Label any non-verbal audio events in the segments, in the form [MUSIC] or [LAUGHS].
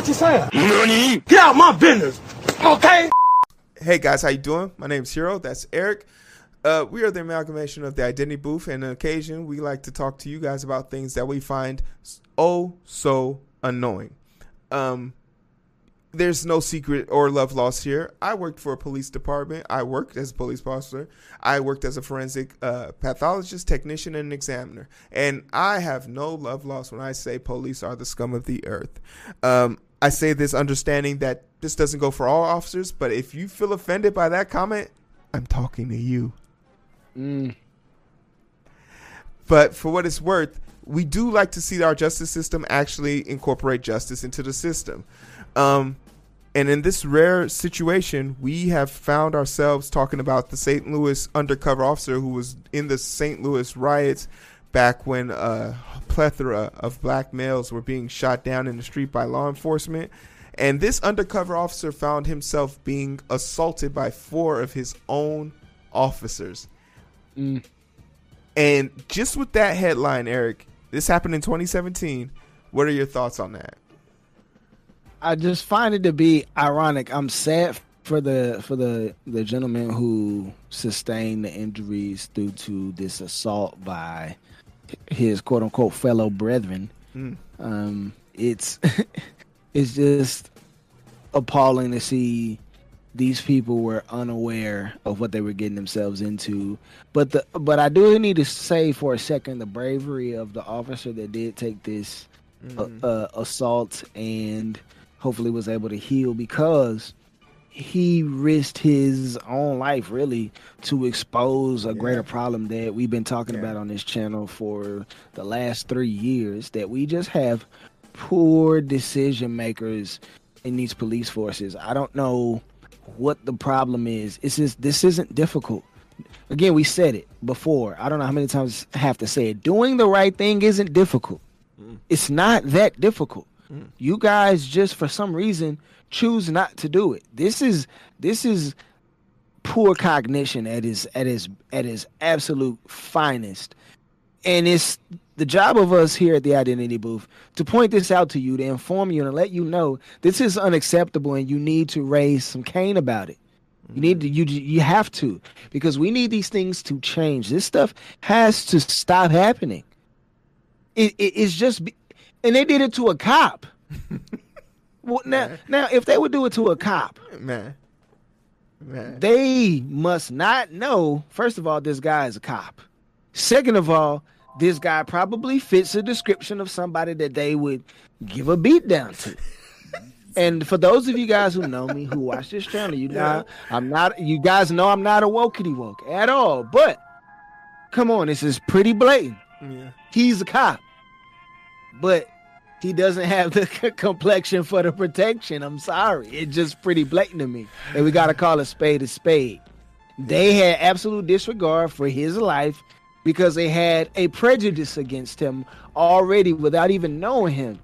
What you saying? Get out my business. Okay? Hey guys, how you doing? My name's Heero. That's Eric. Uh, we are the amalgamation of the Identity Booth, and on occasion we like to talk to you guys about things that we find oh so annoying. Um, there's no secret or love lost here. I worked for a police department. I worked as a police officer. I worked as a forensic uh, pathologist, technician, and examiner. And I have no love lost when I say police are the scum of the earth. Um, I say this understanding that this doesn't go for all officers, but if you feel offended by that comment, I'm talking to you. Mm. But for what it's worth, we do like to see our justice system actually incorporate justice into the system. Um, and in this rare situation, we have found ourselves talking about the St. Louis undercover officer who was in the St. Louis riots back when a plethora of black males were being shot down in the street by law enforcement. And this undercover officer found himself being assaulted by four of his own officers. Mm. And just with that headline, Eric, this happened in 2017. What are your thoughts on that? I just find it to be ironic. I'm sad for the for the the gentleman who sustained the injuries due to this assault by his quote unquote fellow brethren. Mm. Um, it's [LAUGHS] it's just appalling to see these people were unaware of what they were getting themselves into. But the but I do need to say for a second the bravery of the officer that did take this Mm. uh, uh, assault and hopefully was able to heal because he risked his own life really to expose a greater problem that we've been talking Yeah. about on this channel for the last three years that we just have poor decision makers in these police forces. I don't know what the problem is. It's just this isn't difficult. Again we said it before. I don't know how many times i have to say it. Doing the right thing isn't difficult. Mm. It's not that difficult. You guys just for some reason choose not to do it. This is this is poor cognition at his at his at his absolute finest. And it's the job of us here at the identity booth to point this out to you, to inform you and let you know this is unacceptable and you need to raise some Cain about it. You need to you you have to because we need these things to change. This stuff has to stop happening. It, it it's just and they did it to a cop. [LAUGHS] well, now now if they would do it to a cop, Man. Man. they must not know. First of all, this guy is a cop. Second of all, this guy probably fits a description of somebody that they would give a beat down to. [LAUGHS] And for those of you guys who know me, who watch this channel, you know I'm not. You guys know I'm not a wokey woke at all. But come on, this is pretty blatant. yeah. He's a cop, but he doesn't have the [LAUGHS] complexion for the protection. I'm sorry, it's just pretty blatant to me, and we got to call a spade a spade. They had absolute disregard for his life because they had a prejudice against him already without even knowing him.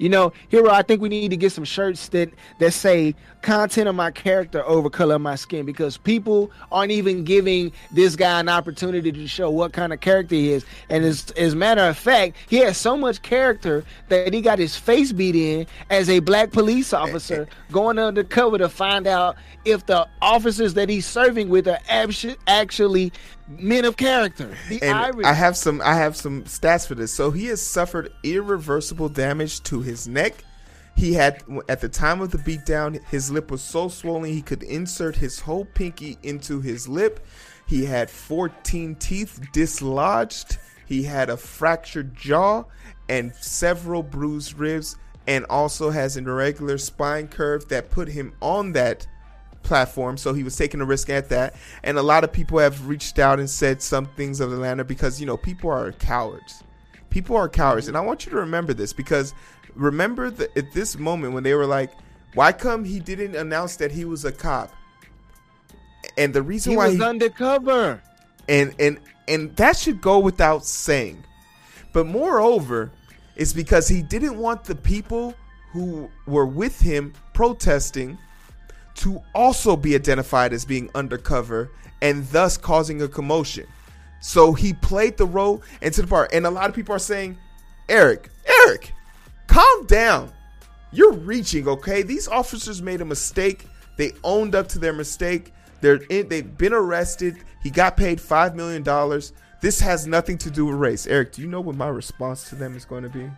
You know, hero, I think we need to get some shirts that that say content of my character over color of my skin because people aren't even giving this guy an opportunity to show what kind of character he is. And as as a matter of fact, he has so much character that he got his face beat in as a black police officer [LAUGHS] going undercover to find out if the officers that he's serving with are actu- actually men of character. The And irony. I have some I have some stats for this. So he has suffered irreversible damage to his neck. He had at the time of the beatdown, his lip was so swollen he could insert his whole pinky into his lip. He had 14 teeth dislodged. He had a fractured jaw and several bruised ribs and also has an irregular spine curve that put him on that platform, so he was taking a risk at that. And a lot of people have reached out and said some things of latter because you know people are cowards. People are cowards, and I want you to remember this because remember that at this moment when they were like, "Why come he didn't announce that he was a cop?" And the reason he why was he, undercover. and and and that should go without saying. But moreover, it's because he didn't want the people who were with him protesting to also be identified as being undercover and thus causing a commotion. So he played the role into the part. And a lot of people are saying, Eric, Eric, calm down. you're reaching. Okay, these officers made a mistake. They owned up to their mistake. They're in, they've been arrested. He got paid five million dollars. This has nothing to do with race. Eric, do you know what my response to them is going to be?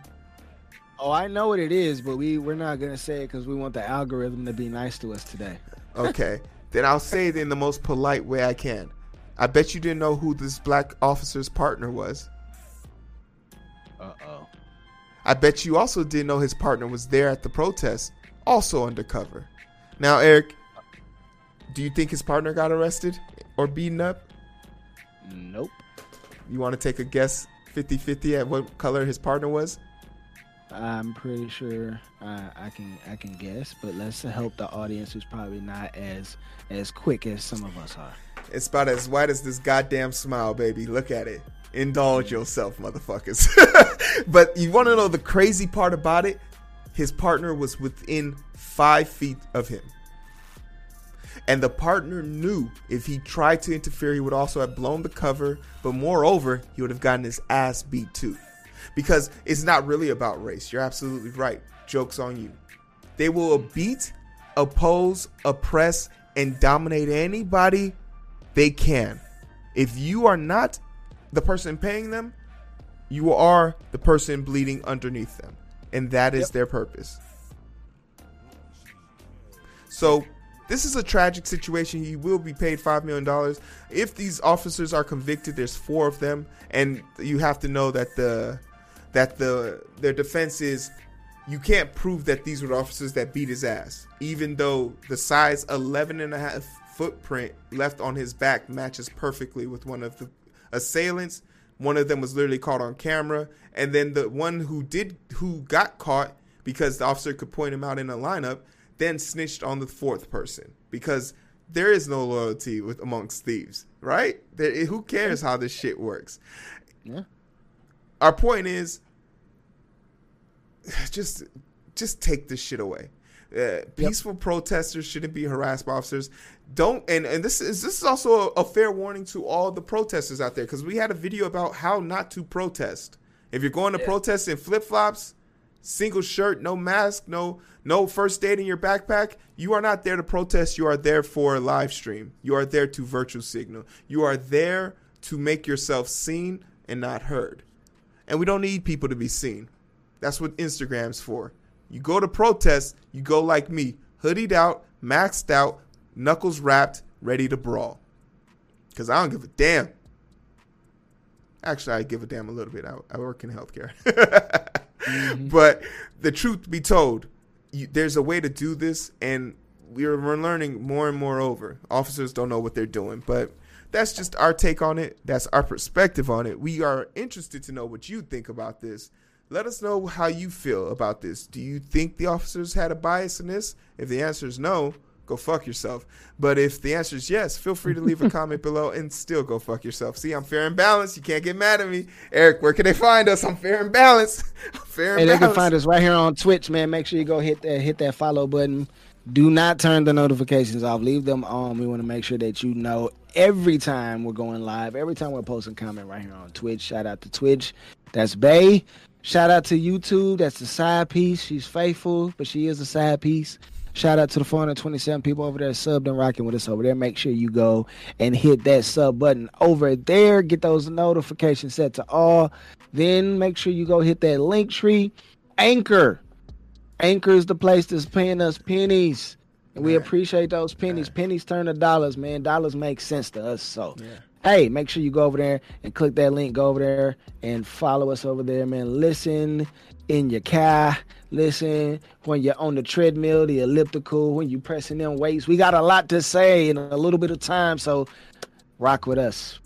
Oh, I know what it is, but we we're not gonna say it because we want the algorithm to be nice to us today. Okay, [LAUGHS] then I'll say it in the most polite way I can. I bet you didn't know who this black officer's partner was. Uh oh. I bet you also didn't know his partner was there at the protest, also undercover. Now, Eric, do you think his partner got arrested or beaten up? Nope. You want to take a guess 50 50 at what color his partner was? I'm pretty sure uh, I can I can guess, but let's help the audience who's probably not as as quick as some of us are. It's about as white as this goddamn smile, baby. Look at it. Indulge yourself, motherfuckers. [LAUGHS] but you want to know the crazy part about it? His partner was within five feet of him. And the partner knew if he tried to interfere, he would also have blown the cover. But moreover, he would have gotten his ass beat too. Because it's not really about race. You're absolutely right. Joke's on you. They will beat, oppose, oppress, and dominate anybody they can. If you are not the person paying them, you are the person bleeding underneath them. And that is yep. their purpose. So this is a tragic situation. He will be paid $5 million. If these officers are convicted, there's four of them. And you have to know that the that the their defense is you can't prove that these were officers that beat his ass, even though the size 11 and a half footprint left on his back matches perfectly with one of the assailants. One of them was literally caught on camera, and then the one who did who got caught because the officer could point him out in a lineup, then snitched on the fourth person because there is no loyalty with amongst thieves, right? There, who cares how this shit works? Yeah. Our point is [SIGHS] just just take this shit away. Uh, peaceful yep. protesters shouldn't be harassed by officers. Don't and, and this is this is also a, a fair warning to all the protesters out there because we had a video about how not to protest. If you're going to yeah. protest in flip flops, single shirt, no mask, no no first aid in your backpack, you are not there to protest. You are there for a live stream. You are there to virtual signal. You are there to make yourself seen and not heard. And we don't need people to be seen. That's what Instagram's for. You go to protest, you go like me, hoodied out, maxed out, knuckles wrapped, ready to brawl. Because I don't give a damn. Actually, I give a damn a little bit. I, I work in healthcare. [LAUGHS] mm-hmm. But the truth be told, you, there's a way to do this, and we're, we're learning more and more over. Officers don't know what they're doing, but that's just our take on it. That's our perspective on it. We are interested to know what you think about this. Let us know how you feel about this. Do you think the officers had a bias in this? If the answer is no, go fuck yourself. But if the answer is yes, feel free to leave a [LAUGHS] comment below and still go fuck yourself. See, I'm fair and balanced. You can't get mad at me. Eric, where can they find us? I'm fair and balanced. [LAUGHS] fair and hey, balanced. they can find us right here on Twitch, man. Make sure you go hit that hit that follow button. Do not turn the notifications off. Leave them on. We want to make sure that you know every time we're going live, every time we're posting comment right here on Twitch. Shout out to Twitch. That's Bay. Shout out to YouTube. That's the side piece. She's faithful, but she is a side piece. Shout out to the 427 people over there subbed and rocking with us over there. Make sure you go and hit that sub button over there. Get those notifications set to all. Then make sure you go hit that Linktree. Anchor. Anchor is the place that's paying us pennies. And we appreciate those pennies. Pennies turn to dollars, man. Dollars make sense to us. So yeah hey, make sure you go over there and click that link. Go over there and follow us over there, man. Listen in your car. Listen when you're on the treadmill, the elliptical, when you're pressing them weights. We got a lot to say in a little bit of time, so rock with us.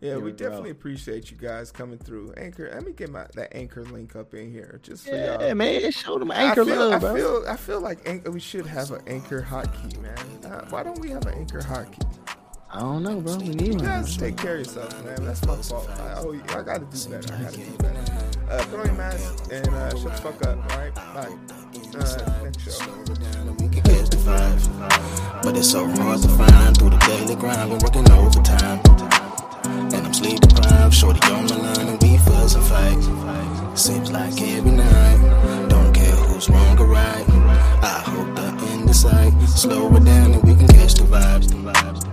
Yeah, we, we definitely appreciate you guys coming through. Anchor, let me get my that anchor link up in here just for yeah, y'all. man, show them anchor I feel, love, I bro. feel, I feel like anchor, we should have an anchor hotkey, man. Uh, why don't we have an anchor hotkey? I don't know, bro. We need you one. guys take care of yourself, man. That's my fault. I, oh, I gotta do better. I gotta do better. Uh, put on your mask and uh, shut the fuck up, alright? Bye. Uh, next show. But it's so hard to find through the daily grind. We're working overtime. I'm sleep deprived. Shorty on my line and we fuss and fight. Seems like every night. Don't care who's wrong or right. I hope the end is sight. Slow it down and we can catch the vibes. The vibes.